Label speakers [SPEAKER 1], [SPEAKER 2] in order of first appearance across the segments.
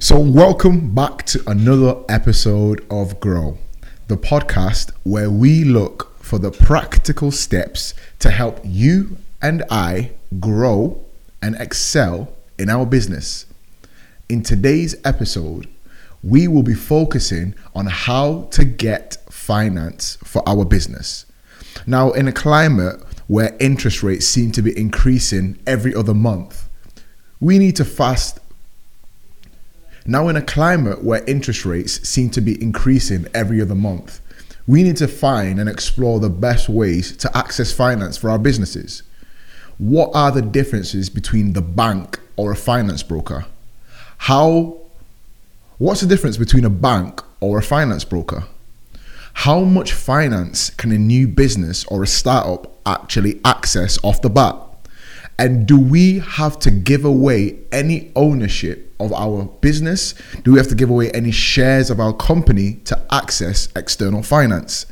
[SPEAKER 1] So, welcome back to another episode of Grow, the podcast where we look for the practical steps to help you and I grow and excel in our business. In today's episode, we will be focusing on how to get finance for our business. Now, in a climate where interest rates seem to be increasing every other month, we need to fast now, in a climate where interest rates seem to be increasing every other month, we need to find and explore the best ways to access finance for our businesses. What are the differences between the bank or a finance broker? How What's the difference between a bank or a finance broker? How much finance can a new business or a startup actually access off the bat? And do we have to give away any ownership of our business? Do we have to give away any shares of our company to access external finance?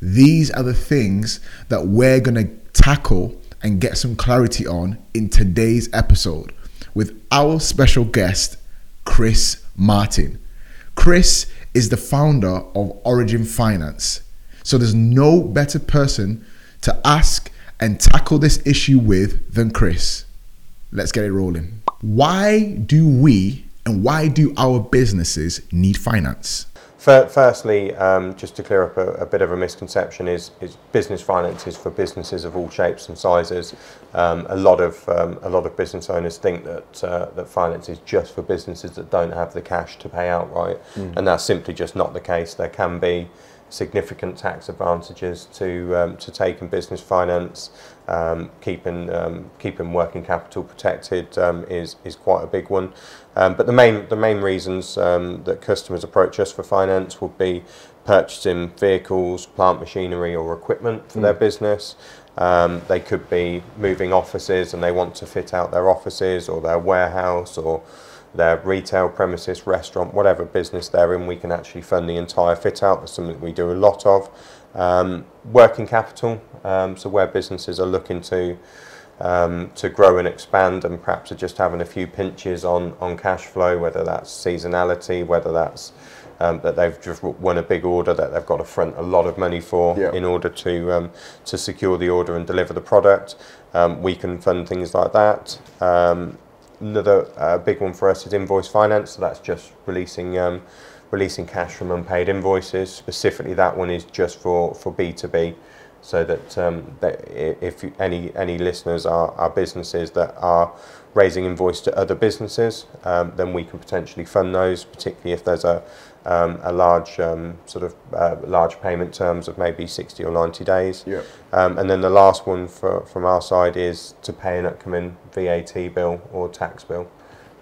[SPEAKER 1] These are the things that we're going to tackle and get some clarity on in today's episode with our special guest, Chris Martin. Chris is the founder of Origin Finance. So there's no better person to ask and tackle this issue with than Chris. Let's get it rolling. Why do we and why do our businesses need finance?
[SPEAKER 2] Firstly, um, just to clear up a, a, bit of a misconception, is, is business is for businesses of all shapes and sizes. Um, a lot of um, a lot of business owners think that uh, that finance is just for businesses that don't have the cash to pay outright, mm. and that's simply just not the case. There can be significant tax advantages to um, to taking business finance. Um, keeping um, keeping working capital protected um, is is quite a big one. Um, but the main the main reasons um, that customers approach us for finance would be purchasing vehicles, plant machinery, or equipment for mm. their business. they could be moving offices and they want to fit out their offices or their warehouse or their retail premises, restaurant, whatever business they're in, we can actually fund the entire fit out. That's something we do a lot of. Um, working capital, um, so where businesses are looking to um, to grow and expand and perhaps are just having a few pinches on, on cash flow, whether that's seasonality, whether that's um, that they've just won a big order that they've got to front a lot of money for yeah. in order to um, to secure the order and deliver the product. Um, we can fund things like that. Another uh, big one for us is invoice finance. So that's just releasing um, releasing cash from unpaid invoices. Specifically, that one is just for for B two B, so that, um, that if any any listeners are, are businesses that are raising invoice to other businesses, um, then we can potentially fund those, particularly if there's a um, a large um, sort of uh, large payment terms of maybe 60 or 90 days.
[SPEAKER 1] Yeah.
[SPEAKER 2] Um, and then the last one for, from our side is to pay an upcoming VAT bill or tax bill.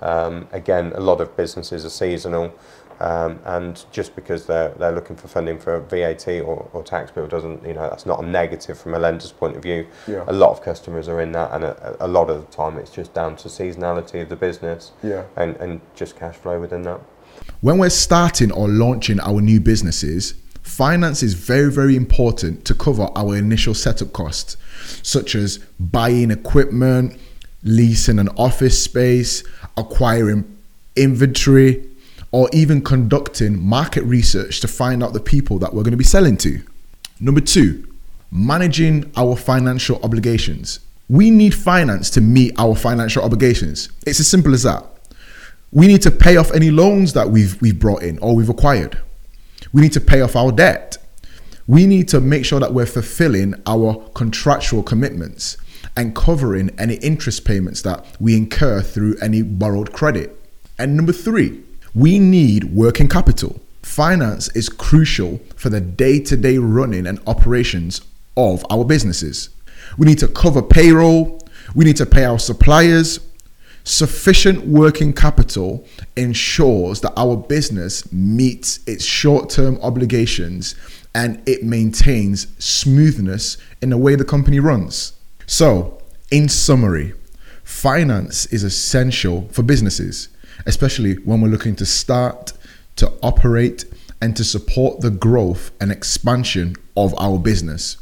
[SPEAKER 2] Um, again, a lot of businesses are seasonal. Um, and just because they're they're looking for funding for a VAT or, or tax bill doesn't you know that's not a negative from a lender's point of view.
[SPEAKER 1] Yeah.
[SPEAKER 2] A lot of customers are in that, and a, a lot of the time it's just down to seasonality of the business.
[SPEAKER 1] Yeah.
[SPEAKER 2] And and just cash flow within that.
[SPEAKER 1] When we're starting or launching our new businesses, finance is very, very important to cover our initial setup costs, such as buying equipment, leasing an office space, acquiring inventory, or even conducting market research to find out the people that we're going to be selling to. Number two, managing our financial obligations. We need finance to meet our financial obligations. It's as simple as that. We need to pay off any loans that we've we've brought in or we've acquired. We need to pay off our debt. We need to make sure that we're fulfilling our contractual commitments and covering any interest payments that we incur through any borrowed credit. And number 3, we need working capital. Finance is crucial for the day-to-day running and operations of our businesses. We need to cover payroll, we need to pay our suppliers, Sufficient working capital ensures that our business meets its short term obligations and it maintains smoothness in the way the company runs. So, in summary, finance is essential for businesses, especially when we're looking to start, to operate, and to support the growth and expansion of our business.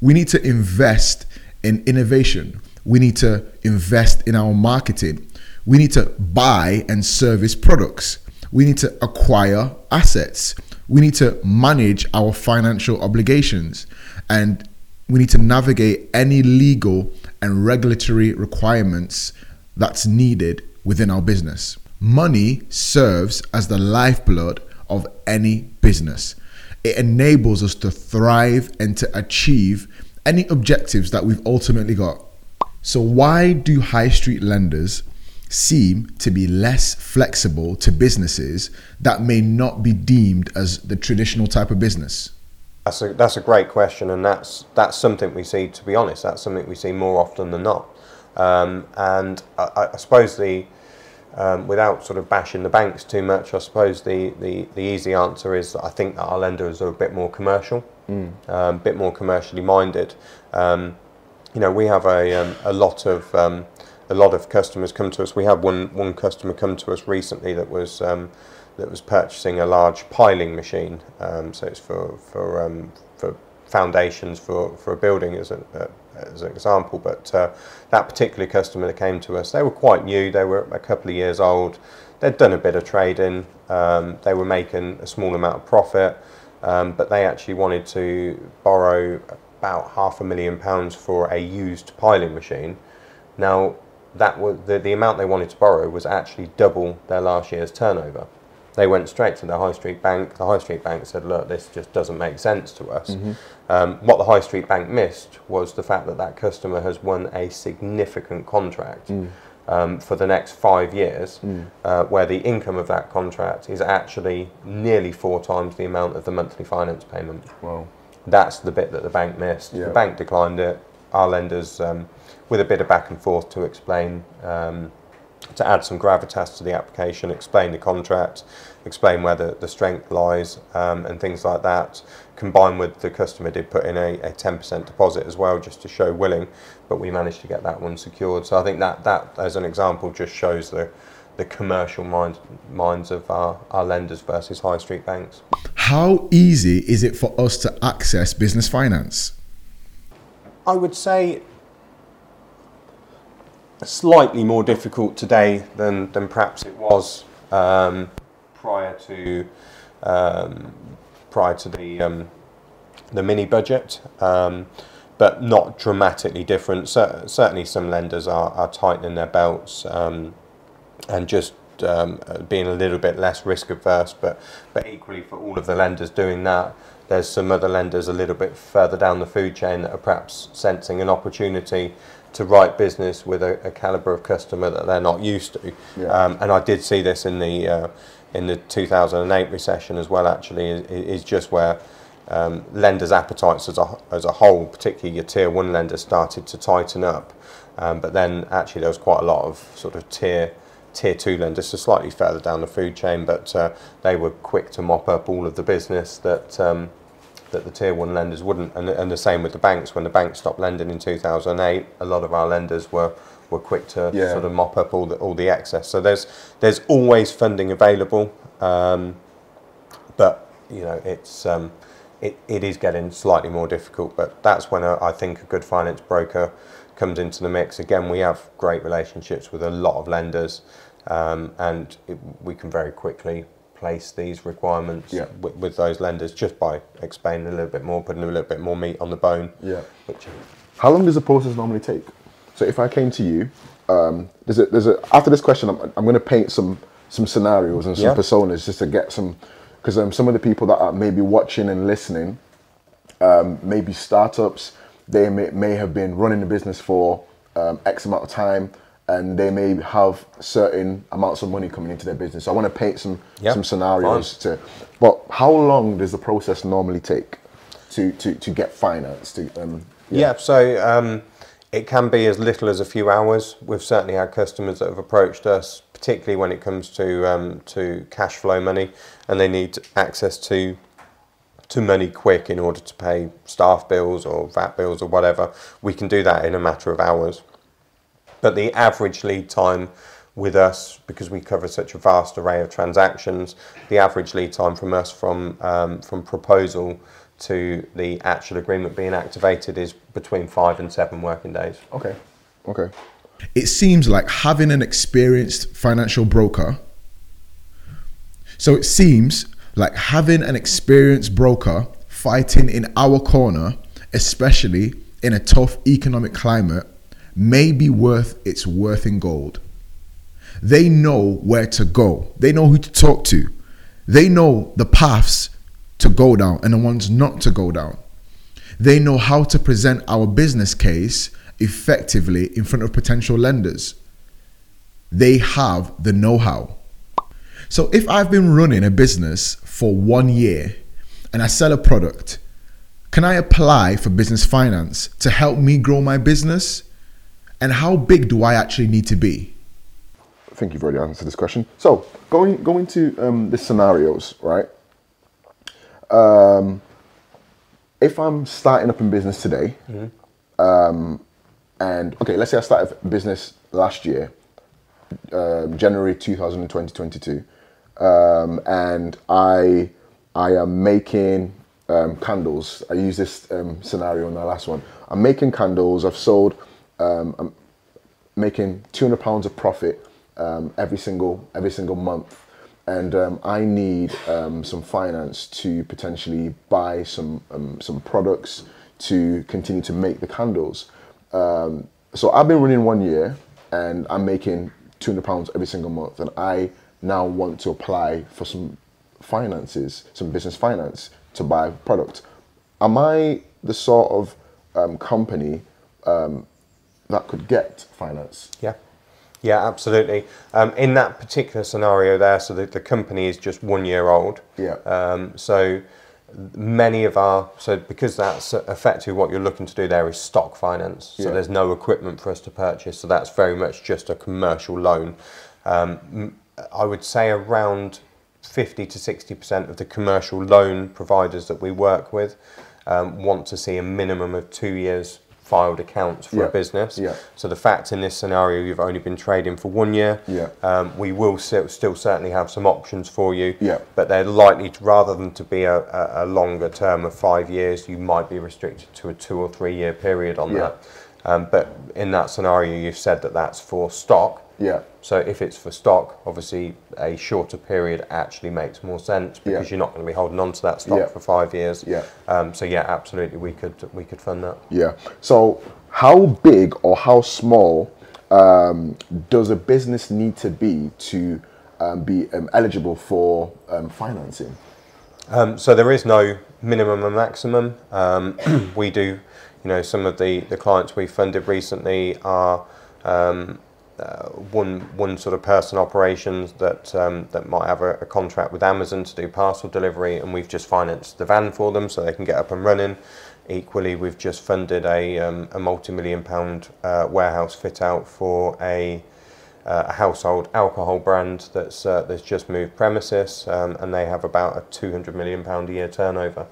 [SPEAKER 1] We need to invest in innovation we need to invest in our marketing. We need to buy and service products. We need to acquire assets. We need to manage our financial obligations. And we need to navigate any legal and regulatory requirements that's needed within our business. Money serves as the lifeblood of any business. It enables us to thrive and to achieve any objectives that we've ultimately got. So, why do high street lenders seem to be less flexible to businesses that may not be deemed as the traditional type of business?
[SPEAKER 2] That's a that's a great question, and that's that's something we see. To be honest, that's something we see more often than not. Um, and I, I, suppose the um, without sort of bashing the banks too much, I suppose the, the, the easy answer is I think that our lenders are a bit more commercial, mm. um, a bit more commercially minded. Um, you know, we have a, um, a lot of um, a lot of customers come to us. We had one one customer come to us recently that was um, that was purchasing a large piling machine. Um, so it's for for um, for foundations for, for a building as, a, uh, as an example. But uh, that particular customer that came to us, they were quite new. They were a couple of years old. They'd done a bit of trading. Um, they were making a small amount of profit, but they actually wanted to borrow about half a million pounds for a used piling machine. Now that was the, the amount they wanted to borrow was actually double their last year's turnover. They went straight to the high street bank. The high street bank said, "Look, this just doesn't make sense to us." Mm-hmm. Um, what the high street bank missed was the fact that that customer has won a significant contract mm. um, for the next five years, mm. uh, where the income of that contract is actually nearly four times the amount of the monthly finance payment.
[SPEAKER 1] Wow.
[SPEAKER 2] That's the bit that the bank missed. Yeah. The bank declined it. Our lenders um, with a bit of back and forth to explain, um, to add some gravitas to the application, explain the contract, explain where the, the strength lies, um, and things like that. Combined with the customer did put in a, a 10% deposit as well, just to show willing, but we managed to get that one secured. So I think that, that as an example, just shows the the commercial mind, minds of our, our lenders versus high street banks.
[SPEAKER 1] How easy is it for us to access business finance?
[SPEAKER 2] I would say slightly more difficult today than, than perhaps it was um, prior to um, prior to the um, the mini budget, um, but not dramatically different. Certainly, some lenders are, are tightening their belts um, and just um, being a little bit less risk averse. But but equally, for all of the lenders doing that, there's some other lenders a little bit further down the food chain that are perhaps sensing an opportunity to write business with a, a caliber of customer that they're not used to. Yeah. Um, and I did see this in the uh, in the 2008 recession as well. Actually, is, is just where um, lenders' appetites as a as a whole, particularly your tier one lenders, started to tighten up. Um, but then actually there was quite a lot of sort of tier tier two lenders, so slightly further down the food chain, but uh, they were quick to mop up all of the business that um, that the tier one lenders wouldn't. And, and the same with the banks. When the banks stopped lending in 2008, a lot of our lenders were were quick to yeah. sort of mop up all the all the excess. So there's there's always funding available, um, but you know it's um, it, it is getting slightly more difficult. But that's when a, I think a good finance broker comes into the mix. Again, we have great relationships with a lot of lenders, um, and it, we can very quickly place these requirements yeah. with, with, those lenders just by explaining a little bit more, putting a little bit more meat on the bone.
[SPEAKER 1] Yeah. Which, How long does the process normally take? So if I came to you, um, there's a, there's a, after this question, I'm, I'm going to paint some some scenarios and some yeah. personas just to get some, because um, some of the people that are maybe watching and listening, um, maybe startups, they may, may have been running the business for um, X amount of time and they may have certain amounts of money coming into their business. So I want to paint some yep, some scenarios fine. to. But how long does the process normally take to to, to get finance? To
[SPEAKER 2] um, yeah. yeah. so um, it can be as little as a few hours. We've certainly had customers that have approached us, particularly when it comes to um, to cash flow money, and they need access to to money quick in order to pay staff bills or VAT bills or whatever. We can do that in a matter of hours. But the average lead time with us, because we cover such a vast array of transactions, the average lead time from us from um, from proposal to the actual agreement being activated is between five and seven working days.
[SPEAKER 1] Okay, okay. It seems like having an experienced financial broker. So it seems like having an experienced broker fighting in our corner, especially in a tough economic climate, may be worth its worth in gold. They know where to go, they know who to talk to, they know the paths to go down and the ones not to go down. They know how to present our business case effectively in front of potential lenders. They have the know how. So if I've been running a business for one year and I sell a product, can I apply for business finance to help me grow my business? And how big do I actually need to be?
[SPEAKER 3] I think you've already answered this question. So going going to um, the scenarios, right? Um, if I'm starting up in business today, um, and okay, let's say I started business last year, um, January 2022, um, and I I am making um, candles. I use this um, scenario in the last one. I'm making candles. I've sold. Um, I'm making 200 pounds of profit um, every single every single month, and um, I need some finance to potentially buy some some products to continue to make the candles. So I've been running one year, and I'm making 200 pounds every single month, and I now want to apply for some finances, some business finance to buy product. Am I the sort of um, company um, that could get finance?
[SPEAKER 2] Yeah. Yeah, absolutely. Um, in that particular scenario there, so the, the company is just one year old.
[SPEAKER 3] Yeah.
[SPEAKER 2] Um, so many of our, so because that's effectively what you're looking to do there is stock finance. So
[SPEAKER 3] Yeah.
[SPEAKER 2] there's no equipment for us to purchase. So that's very much just a commercial loan. Um, I would say around 50 to 60% of the commercial loan providers that we work with um, want to see a minimum of two years filed accounts for
[SPEAKER 3] Yeah.
[SPEAKER 2] a business.
[SPEAKER 3] Yeah.
[SPEAKER 2] So the fact in this scenario you've only been trading for one year,
[SPEAKER 3] Yeah.
[SPEAKER 2] um, we will still, still certainly have some options for you.
[SPEAKER 3] Yeah.
[SPEAKER 2] But they're likely, to, rather than to be a, a, longer term of five years, you might be restricted to a two or three year period on
[SPEAKER 3] Yeah.
[SPEAKER 2] that. Um, but in that scenario, you've said that that's for stock.
[SPEAKER 3] Yeah.
[SPEAKER 2] So if it's for stock, obviously a shorter period actually makes more sense because
[SPEAKER 3] Yeah.
[SPEAKER 2] you're not going to be holding on to that stock
[SPEAKER 3] Yeah.
[SPEAKER 2] for five years.
[SPEAKER 3] Yeah.
[SPEAKER 2] Um, so yeah, absolutely, we could we could fund that.
[SPEAKER 3] Yeah. So, how big or how small um, does a business need to be to um, be um, eligible for um, financing?
[SPEAKER 2] Um, so there is no minimum and maximum. Um, we do, you know, some of the, the clients we funded recently are um, uh, one one sort of person operations that um, that might have a, a contract with Amazon to do parcel delivery, and we've just financed the van for them so they can get up and running. Equally, we've just funded a, um, a multi-million pound uh, warehouse fit out for a uh, a household alcohol brand that's uh, that's just moved premises, um, and they have about a 200 million pound a year turnover.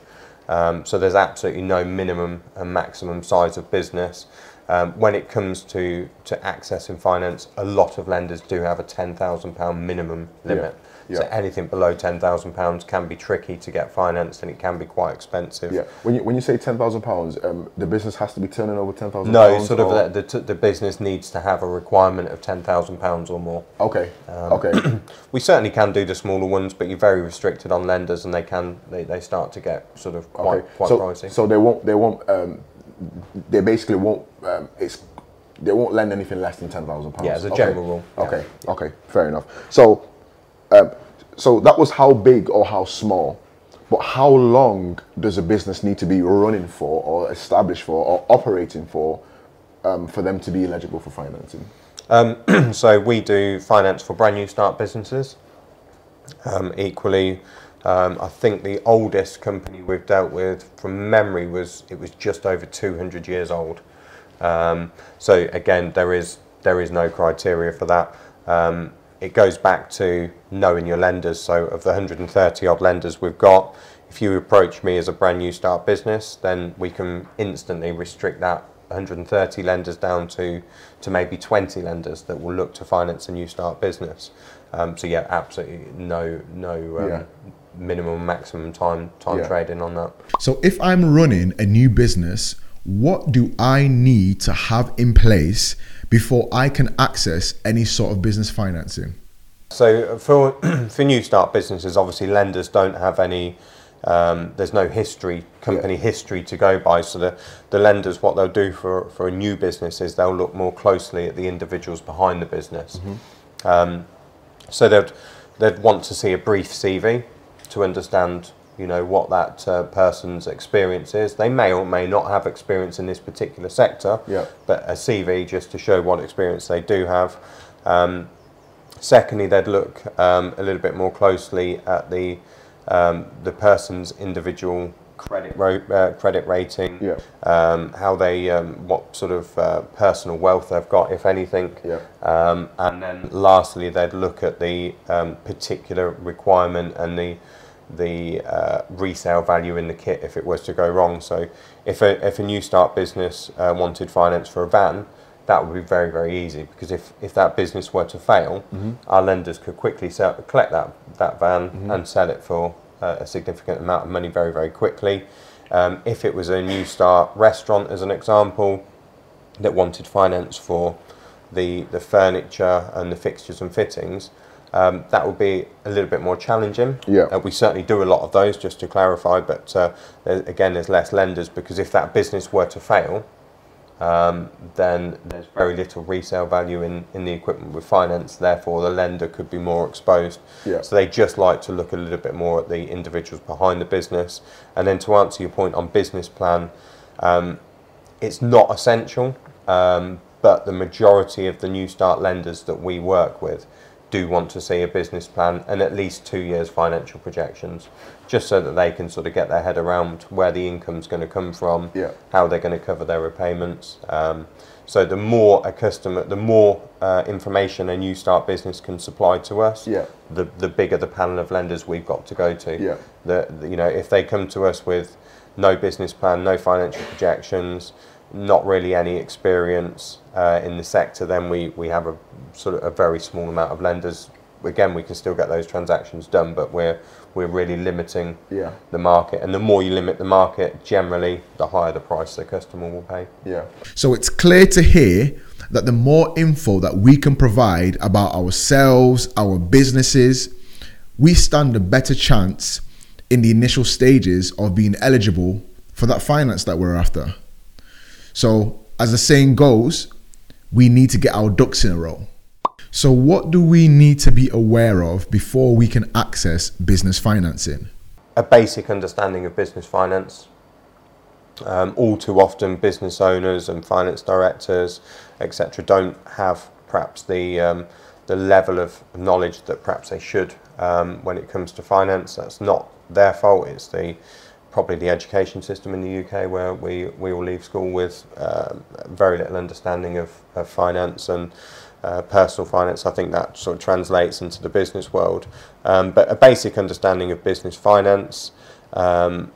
[SPEAKER 2] Um, so there's absolutely no minimum and maximum size of business. Um, when it comes to to accessing finance, a lot of lenders do have a 10,000 pound minimum limit. So
[SPEAKER 3] yeah.
[SPEAKER 2] anything below 10,000 pounds can be tricky to get financed, and it can be quite expensive.
[SPEAKER 3] Yeah. When you when you say ten thousand pounds, um, the business has to be turning over ten thousand.
[SPEAKER 2] No, sort of the, the, the business needs to have a requirement of ten thousand pounds or more.
[SPEAKER 3] Okay.
[SPEAKER 2] Um,
[SPEAKER 3] okay.
[SPEAKER 2] We certainly can do the smaller ones, but you're very restricted on lenders, and they can they, they start to get sort of quite
[SPEAKER 3] Okay.
[SPEAKER 2] quite
[SPEAKER 3] so,
[SPEAKER 2] pricey.
[SPEAKER 3] so they won't. They won't. Um, they basically won't. Um, it's. They won't lend anything less than ten thousand pounds.
[SPEAKER 2] Yeah, as a general rule, yeah.
[SPEAKER 3] Okay. Okay. Fair enough. So, um, so that was how big or how small. But how long does a business need to be running for, or established for, or operating for, um, for them to be eligible for financing?
[SPEAKER 2] so we do finance for brand new start businesses. Um, equally, um, I think the oldest company we've dealt with, from memory, was it was just over 200 years old. Um, so again, there is there is no criteria for that. It goes back to knowing your lenders. So of the 130 odd lenders we've got, if you approach me as a brand new start business, then we can instantly restrict that 130 lenders down to to maybe 20 lenders that will look to finance a new start business. Um, so yeah, absolutely no no um,
[SPEAKER 3] Yeah.
[SPEAKER 2] minimum maximum time time
[SPEAKER 3] Yeah.
[SPEAKER 2] trading on that.
[SPEAKER 1] So if I'm running a new business, what do I need to have in place before I can access any sort of business financing?
[SPEAKER 2] So for for new start businesses, obviously lenders don't have any. Um, there's no history, company history to go by. So the, the lenders, what they'll do for, for a new business is they'll look more closely at the individuals behind the business. Um, so they'd they'd want to see a brief CV to understand, you know, what that uh, person's experience is. They may or may not have experience in this particular sector,
[SPEAKER 3] Yeah.
[SPEAKER 2] but a CV just to show what experience they do have. Um, Secondly, they'd look um, a little bit more closely at the um, the person's individual credit ro- uh, credit rating,
[SPEAKER 3] Yeah.
[SPEAKER 2] um, how they um, what sort of uh, personal wealth they've got, if anything,
[SPEAKER 3] Yeah.
[SPEAKER 2] um, and then lastly, they'd look at the um, particular requirement and the the uh, resale value in the kit if it was to go wrong. So, if a if a new start business uh, wanted finance for a van, that would be very very easy because if, if that business were to fail, our lenders could quickly sell, collect that that van and sell it for uh, a significant amount of money very very quickly. Um, if it was a new start restaurant, as an example, that wanted finance for the the furniture and the fixtures and fittings, um, that would be a little bit more challenging.
[SPEAKER 3] Yeah.
[SPEAKER 2] Uh, we certainly do a lot of those, just to clarify. But uh, there, again, there's less lenders because if that business were to fail, um, then there's very little resale value in, in the equipment with finance. Therefore, the lender could be more exposed.
[SPEAKER 3] Yeah.
[SPEAKER 2] So they just like to look a little bit more at the individuals behind the business. And then to answer your point on business plan, um, it's not essential, um, but the majority of the new start lenders that we work with do want to see a business plan and at least two years financial projections, just so that they can sort of get their head around where the income's going to come from,
[SPEAKER 3] Yeah.
[SPEAKER 2] how they're going to cover their repayments. Um, so the more a customer, the more uh, information a new start business can supply to us,
[SPEAKER 3] Yeah.
[SPEAKER 2] the the bigger the panel of lenders we've got to go to.
[SPEAKER 3] Yeah.
[SPEAKER 2] The, the- you know if they come to us with no business plan, no financial projections, not really any experience uh, in the sector, then we, we have a sort of a very small amount of lenders. Again, we can still get those transactions done, but we're we're really limiting
[SPEAKER 3] Yeah.
[SPEAKER 2] the market. And the more you limit the market, generally, the higher the price the customer will pay.
[SPEAKER 3] Yeah.
[SPEAKER 1] So it's clear to hear that the more info that we can provide about ourselves, our businesses, we stand a better chance in the initial stages of being eligible for that finance that we're after. So, as the saying goes, we need to get our ducks in a row. So, what do we need to be aware of before we can access business financing?
[SPEAKER 2] a basic understanding of business finance. Um, all too often, business owners and finance directors, etc., don't have perhaps the um, the level of knowledge that perhaps they should um, when it comes to finance. That's not their fault. It's the probably the education system in the UK where we, we all leave school with um, very little understanding of, of finance and uh, personal finance. I think that sort of translates into the business world. Um, but a basic understanding of business finance, um,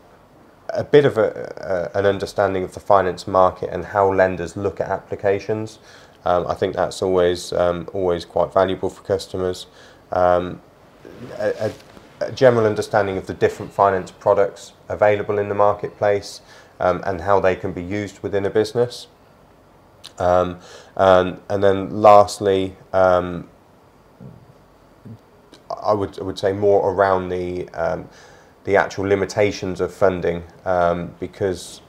[SPEAKER 2] a bit of a, a, an understanding of the finance market and how lenders look at applications. Um, I think that's always um, always quite valuable for customers. Um, a, a, general understanding of the different finance products available in the marketplace um, and how they can be used within a business. Um, and, and then lastly, um, I would I would say more around the um, the actual limitations of funding um, because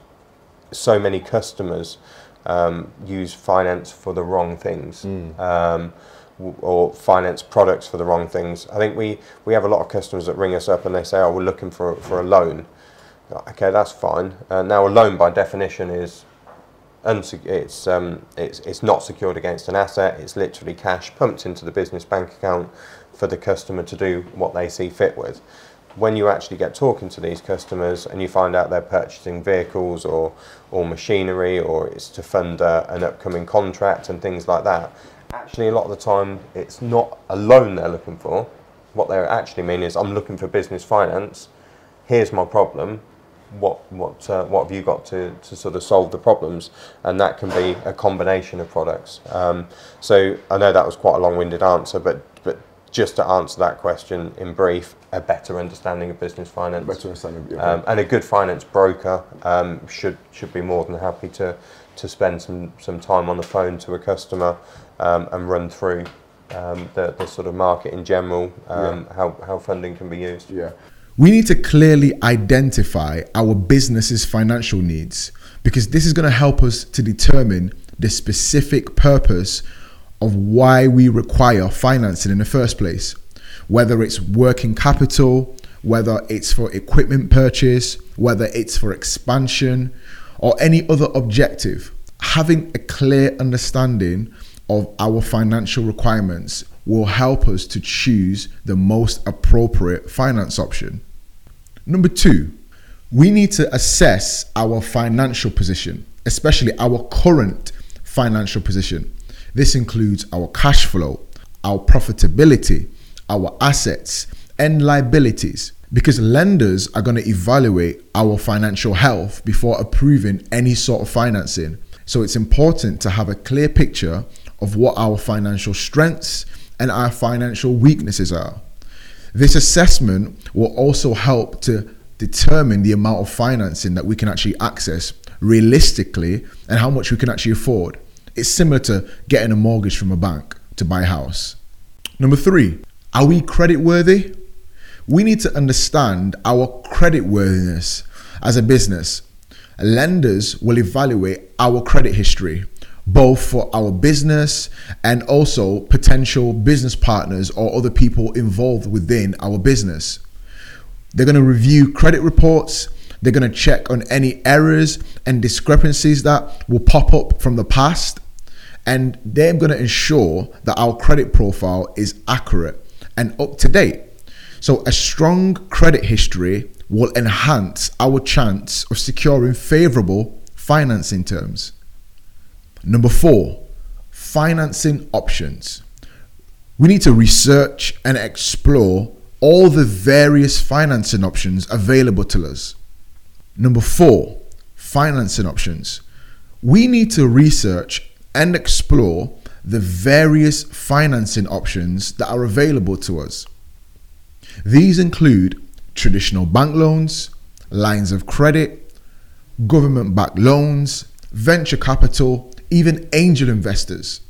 [SPEAKER 2] so many customers um, use finance for the wrong things um, w- or finance products for the wrong things. I think we, we have a lot of customers that ring us up and they say, "Oh, we're looking for for a loan." Okay, that's fine. Uh, now, a loan by definition is unse- it's, um, it's, it's not secured against an asset, it's literally cash pumped into the business bank account for the customer to do what they see fit with. When you actually get talking to these customers and you find out they're purchasing vehicles or, or machinery or it's to fund uh, an upcoming contract and things like that, actually, a lot of the time, it's not a loan they're looking for. What they actually mean is, I'm looking for business finance, here's my problem, what what uh, what have you got to, to sort of solve the problems? And that can be a combination of products. Um, so I know that was quite a long-winded answer but but just to answer that question in brief, a better understanding of business finance.
[SPEAKER 3] Better understanding, yeah.
[SPEAKER 2] Um, and a good finance broker um, should should be more than happy to to spend some some time on the phone to a customer um, and run through um, the, the sort of market in general, um, how, how funding can be used.
[SPEAKER 3] Yeah.
[SPEAKER 1] We need to clearly identify our business's financial needs because this is going to help us to determine the specific purpose of why we require financing in the first place. Whether it's working capital, whether it's for equipment purchase, whether it's for expansion, or any other objective. Having a clear understanding of our financial requirements will help us to choose the most appropriate finance option. Number two, we need to assess our financial position, especially our current financial position. This includes our cash flow, our profitability, our assets, and liabilities because lenders are going to evaluate our financial health before approving any sort of financing. So it's important to have a clear picture of what our financial strengths and our financial weaknesses are. This assessment will also help to determine the amount of financing that we can actually access realistically and how much we can actually afford. It's similar to getting a mortgage from a bank to buy a house. Number three, are we credit worthy? We need to understand our credit worthiness as a business. Lenders will evaluate our credit history, both for our business and also potential business partners or other people involved within our business. They're going to review credit reports. They're going to check on any errors and discrepancies that will pop up from the past. And they're going to ensure that our credit profile is accurate and up to date. So, a strong credit history will enhance our chance of securing favorable financing terms. Number four, financing options. We need to research and explore all the various financing options available to us. Number four, financing options. We need to research and explore the various financing options that are available to us. These include traditional bank loans, lines of credit, government backed loans, venture capital, even angel investors.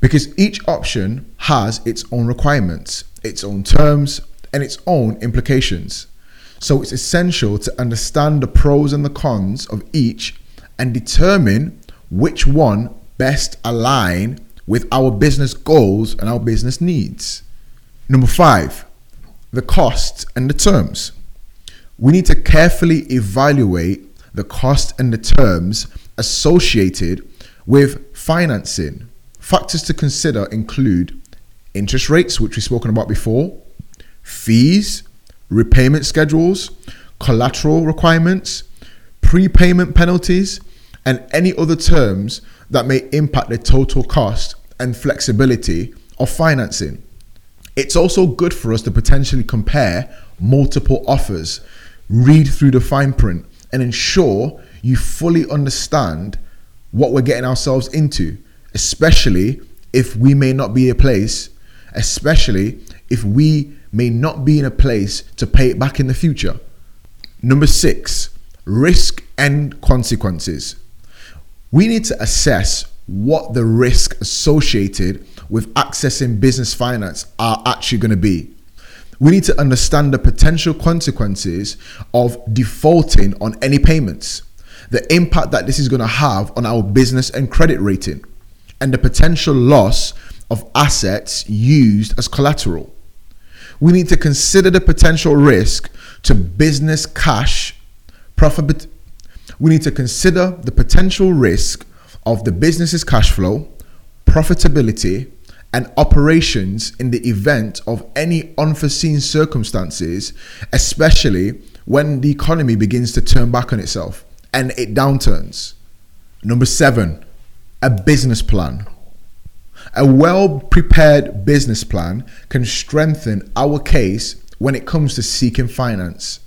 [SPEAKER 1] Because each option has its own requirements, its own terms, and its own implications. So it's essential to understand the pros and the cons of each and determine which one best align with our business goals and our business needs. Number five, the costs and the terms. We need to carefully evaluate the cost and the terms associated with financing. Factors to consider include interest rates, which we've spoken about before, fees, repayment schedules, collateral requirements, prepayment penalties, and any other terms that may impact the total cost and flexibility of financing. It's also good for us to potentially compare multiple offers, read through the fine print, and ensure you fully understand what we're getting ourselves into, especially if we may not be a place, especially if we may not be in a place to pay it back in the future. Number six, risk and consequences. We need to assess what the risk associated with accessing business finance are actually going to be. We need to understand the potential consequences of defaulting on any payments, the impact that this is going to have on our business and credit rating, and the potential loss of assets used as collateral. We need to consider the potential risk to business cash profit. We need to consider the potential risk of the business's cash flow, profitability, and operations in the event of any unforeseen circumstances, especially when the economy begins to turn back on itself and it downturns. Number seven, a business plan. A well prepared business plan can strengthen our case when it comes to seeking finance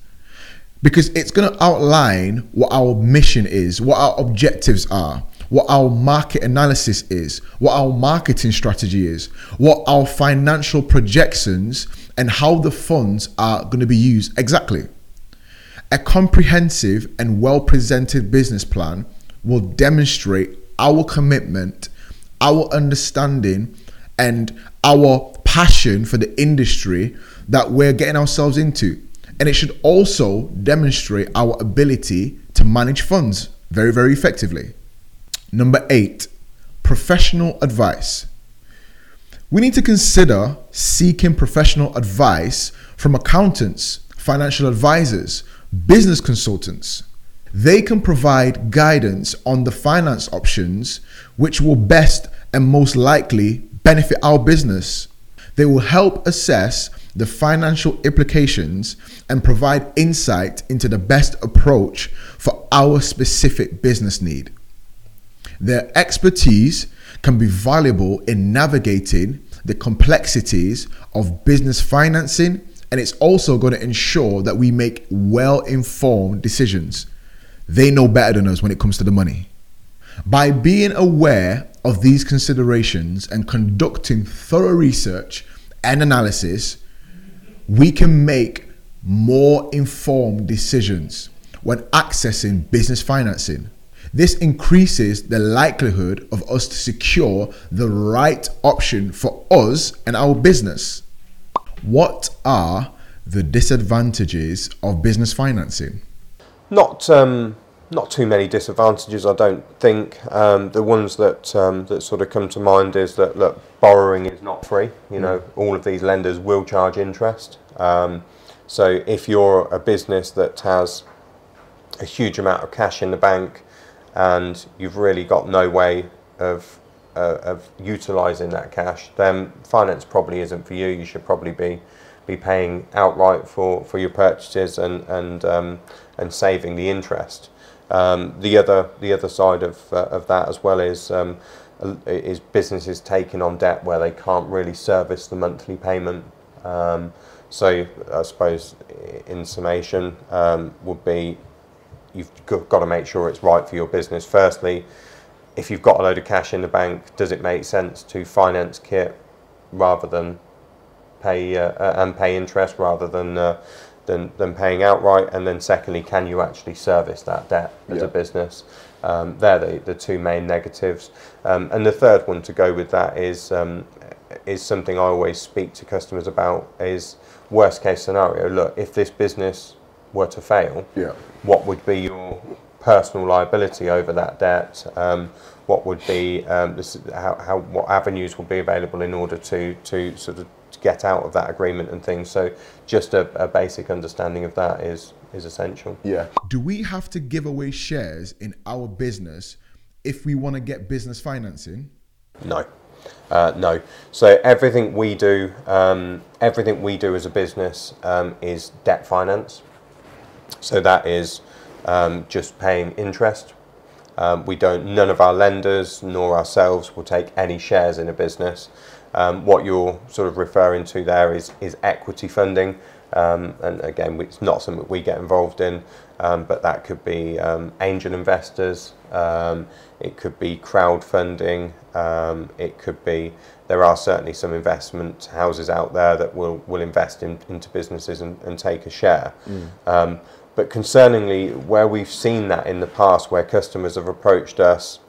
[SPEAKER 1] because it's going to outline what our mission is, what our objectives are, what our market analysis is, what our marketing strategy is, what our financial projections and how the funds are going to be used exactly. A comprehensive and well presented business plan will demonstrate our commitment, our understanding, and our passion for the industry that we're getting ourselves into. And it should also demonstrate our ability to manage funds very, very effectively. Number eight, professional advice. We need to consider seeking professional advice from accountants, financial advisors, business consultants. They can provide guidance on the finance options which will best and most likely benefit our business. They will help assess the financial implications and provide insight into the best approach for our specific business need. Their expertise can be valuable in navigating the complexities of business financing, and it's also going to ensure that we make well informed decisions. They know better than us when it comes to the money. By being aware of these considerations and conducting thorough research and analysis, we can make more informed decisions when accessing business financing. This increases the likelihood of us to secure the right option for us and our business. What are the disadvantages of business financing?
[SPEAKER 2] Not um, not too many disadvantages, I don't think. Um, the ones that um, that sort of come to mind is that look, borrowing is not free. You know, all of these lenders will charge interest. Um, so if you're a business that has a huge amount of cash in the bank and you've really got no way of uh, of utilising that cash, then finance probably isn't for you. You should probably be be paying outright for, for your purchases and and um, and saving the interest. Um, the other the other side of uh, of that as well is um, is businesses taking on debt where they can't really service the monthly payment. Um, so I suppose in summation um, would be you've got to make sure it's right for your business. Firstly, if you've got a load of cash in the bank, does it make sense to finance kit rather than pay uh, uh and pay interest rather than uh, than, than paying outright? And then secondly, can you actually service that debt as a business? Um, they're the, the two main negatives. Um, and the third one to go with that is um, is something I always speak to customers about is worst case scenario. Look, if this business were to fail,
[SPEAKER 3] Yeah.
[SPEAKER 2] what would be your personal liability over that debt? Um, what would be um, this, how, how what avenues will be available in order to to sort of get out of that agreement and things. So just a, a basic understanding of that is is essential.
[SPEAKER 3] Yeah.
[SPEAKER 1] Do we have to give away shares in our business if we want to get business financing?
[SPEAKER 2] No. Uh, no. So everything we do, um, everything we do as a business um, is debt finance. So that is um, just paying interest. Um, we don't. None of our lenders nor ourselves will take any shares in a business. Um, what you're sort of referring to there is is equity funding, um, and again, it's not something we get involved in. Um, but that could be um, angel investors, um, it could be crowdfunding, um, it could be. There are certainly some investment houses out there that will, will invest in, into businesses and, and take a share. Um, but concerningly, where we've seen that in the past, where customers have approached us,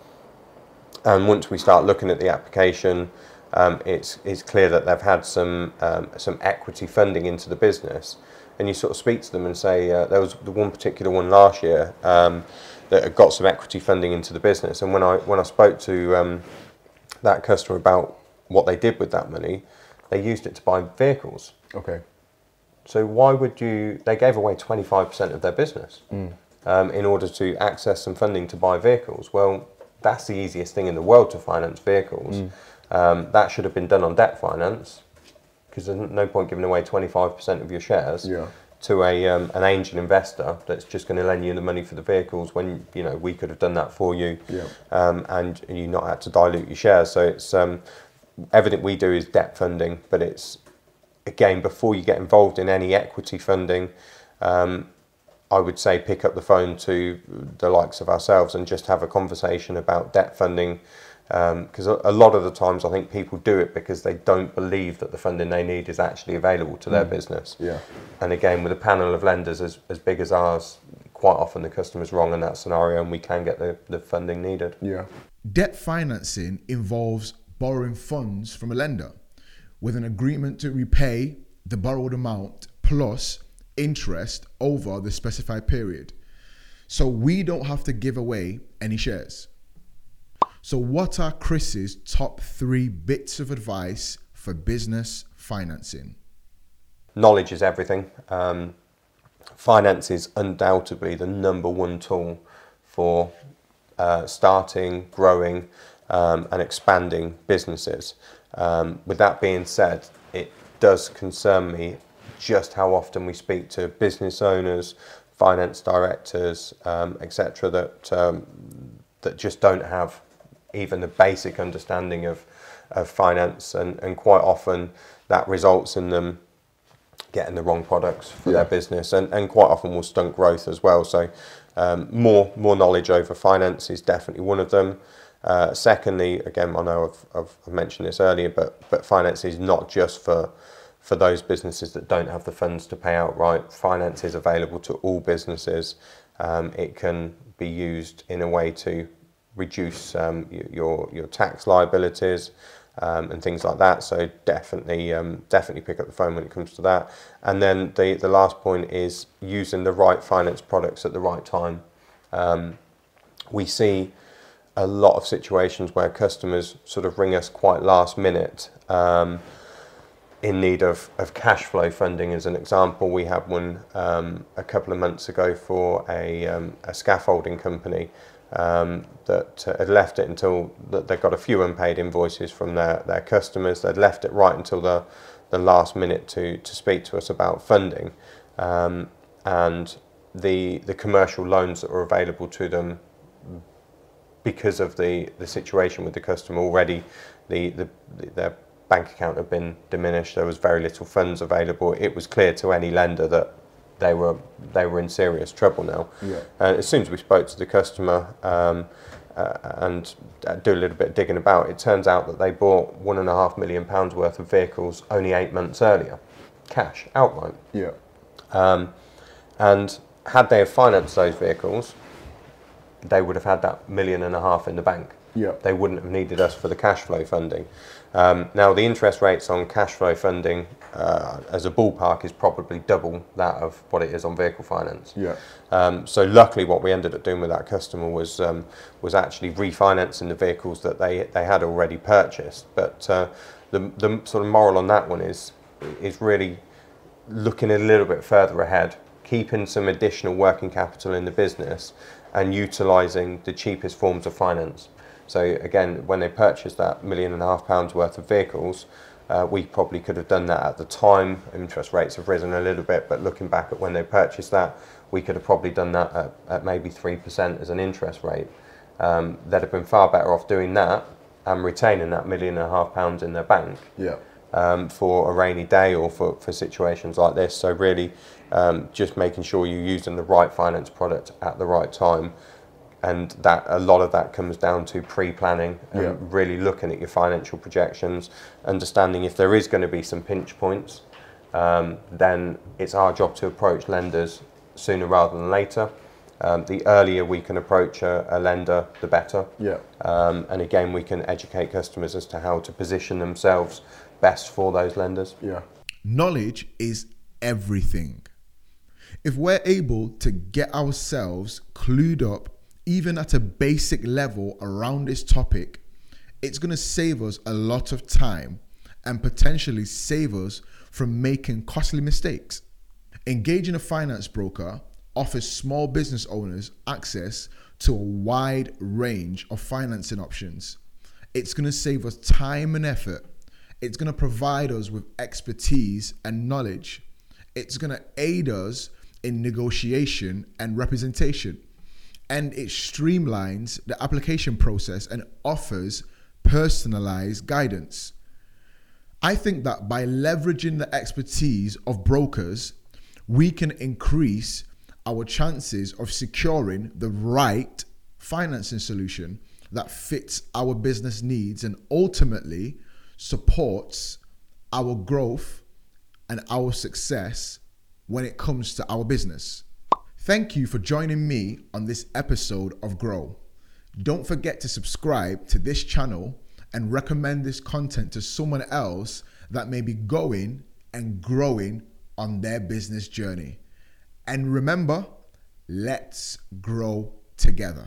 [SPEAKER 2] and once we start looking at the application, um, it's, it's clear that they've had some, um, some equity funding into the business. And you sort of speak to them and say, uh, there was the one particular one last year um, that got some equity funding into the business. And when I, when I spoke to um, that customer about what they did with that money, they used it to buy vehicles.
[SPEAKER 3] Okay.
[SPEAKER 2] So why would you? They gave away 25% of their business um, in order to access some funding to buy vehicles. Well, that's the easiest thing in the world to finance vehicles. Um, that should have been done on debt finance because there's no point giving away 25% of your shares
[SPEAKER 3] Yeah.
[SPEAKER 2] to a um, an angel investor that's just going to lend you the money for the vehicles when you know we could have done that for you
[SPEAKER 3] Yeah.
[SPEAKER 2] um, and you not had to dilute your shares. So it's um, everything we do is debt funding, but it's again before you get involved in any equity funding, um, I would say pick up the phone to the likes of ourselves and just have a conversation about debt funding. Um, because a, a lot of the times, I think people do it because they don't believe that the funding they need is actually available to their mm. business.
[SPEAKER 3] Yeah.
[SPEAKER 2] And again, with a panel of lenders as, as big as ours, quite often the customer's wrong in that scenario and we can get the, the funding needed.
[SPEAKER 3] Yeah.
[SPEAKER 1] Debt financing involves borrowing funds from a lender with an agreement to repay the borrowed amount plus interest over the specified period. So we don't have to give away any shares. So, what are Chris's top three bits of advice for business financing?
[SPEAKER 2] knowledge is everything. Um, finance is undoubtedly the number one tool for uh, starting, growing, um, and expanding businesses. Um, with that being said, it does concern me just how often we speak to business owners, finance directors, um, etc., that um, that just don't have even the basic understanding of, of finance, and, and quite often that results in them getting the wrong products for
[SPEAKER 3] Yeah.
[SPEAKER 2] their business and, and quite often will stunt growth as well. So um, more more knowledge over finance is definitely one of them. Uh, secondly, again, I know I've, I've, I've mentioned this earlier, but but finance is not just for for those businesses that don't have the funds to pay outright. Finance is available to all businesses. Um, it can be used in a way to reduce um, your your tax liabilities um, and things like that. So definitely um, definitely pick up the phone when it comes to that. And then the the last point is using the right finance products at the right time. Um, we see a lot of situations where customers sort of ring us quite last minute. Um, in need of, of cash flow funding. As an example, we had one um, a couple of months ago for a, um, a scaffolding company um, that uh, had left it until that they got a few unpaid invoices from their, their customers. They'd left it right until the, the last minute to, to speak to us about funding. Um, and the, the commercial loans that were available to them because of the, the situation with the customer already, the, the, the, their bank account had been diminished. There was very little funds available. It was clear to any lender that they were they were in serious trouble now.
[SPEAKER 3] Yeah.
[SPEAKER 2] And as soon as we spoke to the customer um, uh, and uh, do a little bit of digging about, it turns out that they bought one and a half million pounds worth of vehicles only eight months earlier, cash outright.
[SPEAKER 3] Yeah.
[SPEAKER 2] Um, and had they have financed those vehicles, they would have had that million and a half in the bank.
[SPEAKER 3] Yeah.
[SPEAKER 2] They wouldn't have needed us for the cash flow funding. Um, now, the interest rates on cash flow funding uh, as a ballpark is probably double that of what it is on vehicle finance.
[SPEAKER 3] Yeah.
[SPEAKER 2] Um, so luckily, what we ended up doing with that customer was um, was actually refinancing the vehicles that they they had already purchased. But uh, the the sort of moral on that one is is really looking a little bit further ahead, keeping some additional working capital in the business, and utilising the cheapest forms of finance. So again, when they purchased that million and a half pounds worth of vehicles, uh, we probably could have done that at the time. Interest rates have risen a little bit, but looking back at when they purchased that, we could have probably done that at, at maybe three percent as an interest rate. Um, they'd have been far better off doing that and retaining that million and a half pounds in their bank
[SPEAKER 3] Yeah.
[SPEAKER 2] um, for a rainy day or for, for situations like this. So really, um, just making sure you're using the right finance product at the right time, and that a lot of that comes down to pre-planning and
[SPEAKER 3] Yeah.
[SPEAKER 2] really looking at your financial projections, understanding if there is going to be some pinch points, um, then it's our job to approach lenders sooner rather than later. Um, the earlier we can approach a, a lender, the better.
[SPEAKER 3] Yeah.
[SPEAKER 2] Um, and again, we can educate customers as to how to position themselves best for those lenders.
[SPEAKER 3] Yeah.
[SPEAKER 1] Knowledge is everything. If we're able to get ourselves clued up, even at a basic level around this topic, it's going to save us a lot of time and potentially save us from making costly mistakes. Engaging a finance broker offers small business owners access to a wide range of financing options. It's going to save us time and effort. It's going to provide us with expertise and knowledge. It's going to aid us in negotiation and representation. And it streamlines the application process and offers personalized guidance. I think that by leveraging the expertise of brokers, we can increase our chances of securing the right financing solution that fits our business needs and ultimately supports our growth and our success when it comes to our business. Thank you for joining me on this episode of Grow. Don't forget to subscribe to this channel and recommend this content to someone else that may be going and growing on their business journey. And remember, let's grow together.